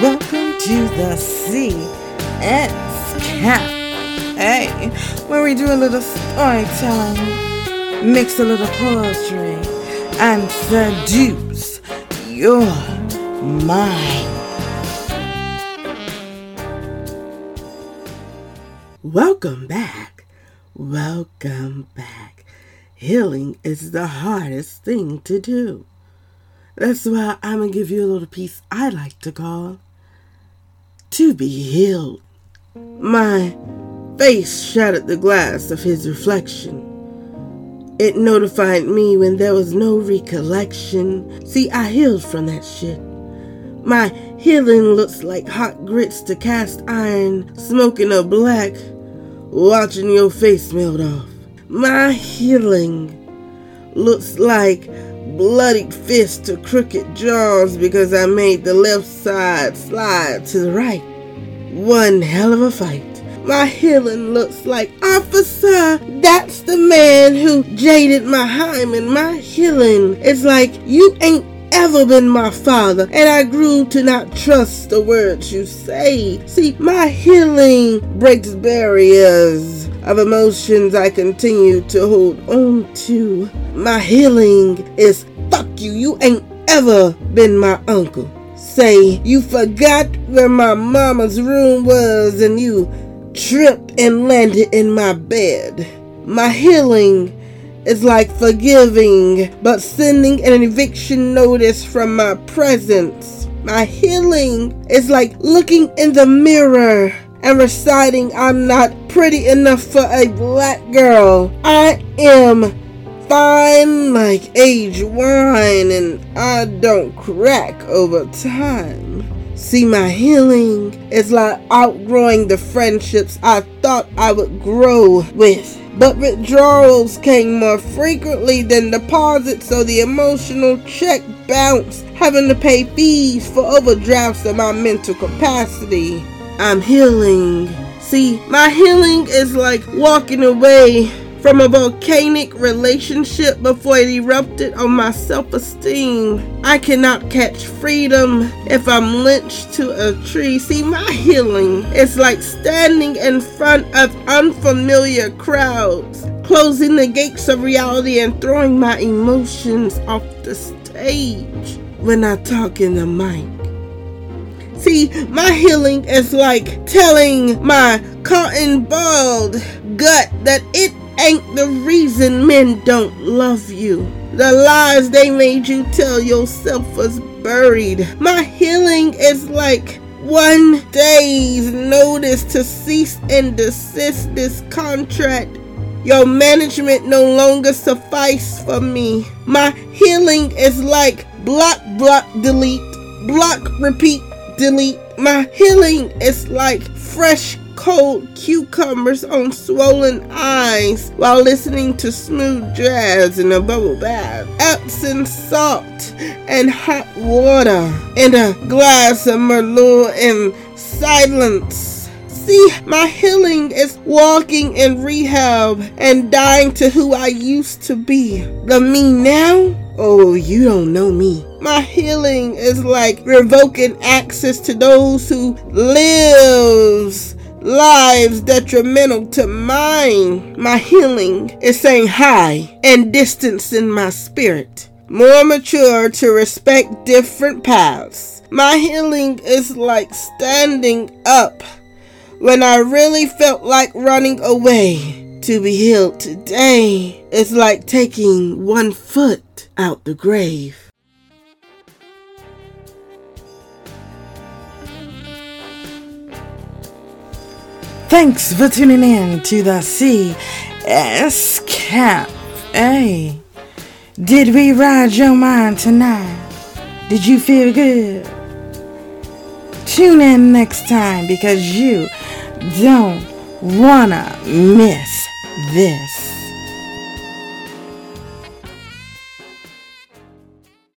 Welcome to the CS Camp. Hey, where we do a little storytelling, mix a little poetry, and seduce your mind. Welcome back. Welcome back. Healing is the hardest thing to do. That's why I'm going to give you a little piece I like to call To Be Healed. My face shattered the glass of his reflection. It notified me when there was no recollection. See, I healed from that shit. My healing looks like hot grits to cast iron, smoking a black, watching your face melt off. My healing looks like bloodied fist to crooked jaws because I made the left side slide to the right. One hell of a fight. My healing looks like officer. That's the man who jaded my hymen. My healing is like you ain't ever been my father, and I grew to not trust the words you say. See, my healing breaks barriers of emotions I continue to hold on to. My healing is fuck you, you ain't ever been my uncle. Say, you forgot where my mama's room was and you tripped and landed in my bed. My healing is like forgiving, but sending an eviction notice from my presence. My healing is like looking in the mirror and reciting, I'm not pretty enough for a black girl. I am fine like age wine, and I don't crack over time. See, my healing is like outgrowing the friendships I thought I would grow with. But withdrawals came more frequently than deposits, so the emotional check bounced, having to pay fees for overdrafts of my mental capacity. I'm healing. See, my healing is like walking away from a volcanic relationship before it erupted on my self esteem. I cannot catch freedom if I'm lynched to a tree. See, my healing is like standing in front of unfamiliar crowds, closing the gates of reality and throwing my emotions off the stage when I talk in the mic. See, my healing is like telling my cotton bald gut that it ain't the reason men don't love you. The lies they made you tell yourself was buried. My healing is like one day's notice to cease and desist this contract. Your management no longer suffice for me. My healing is like block, block, delete, block, repeat, delete. My healing is like fresh cold cucumbers on swollen eyes while listening to smooth jazz in a bubble bath. Epsom salt and hot water and a glass of Merlot in silence. See, my healing is walking in rehab and dying to who I used to be. The me now? Oh, you don't know me. My healing is like revoking access to those who lives lives detrimental to mine. My healing is saying hi and distance in my spirit. More mature to respect different paths. My healing is like standing up when I really felt like running away. To be healed today is like taking one foot out the grave. Thanks for tuning in to the CS Cafe. Did we ride your mind tonight? Did you feel good? Tune in next time because you don't wanna miss this.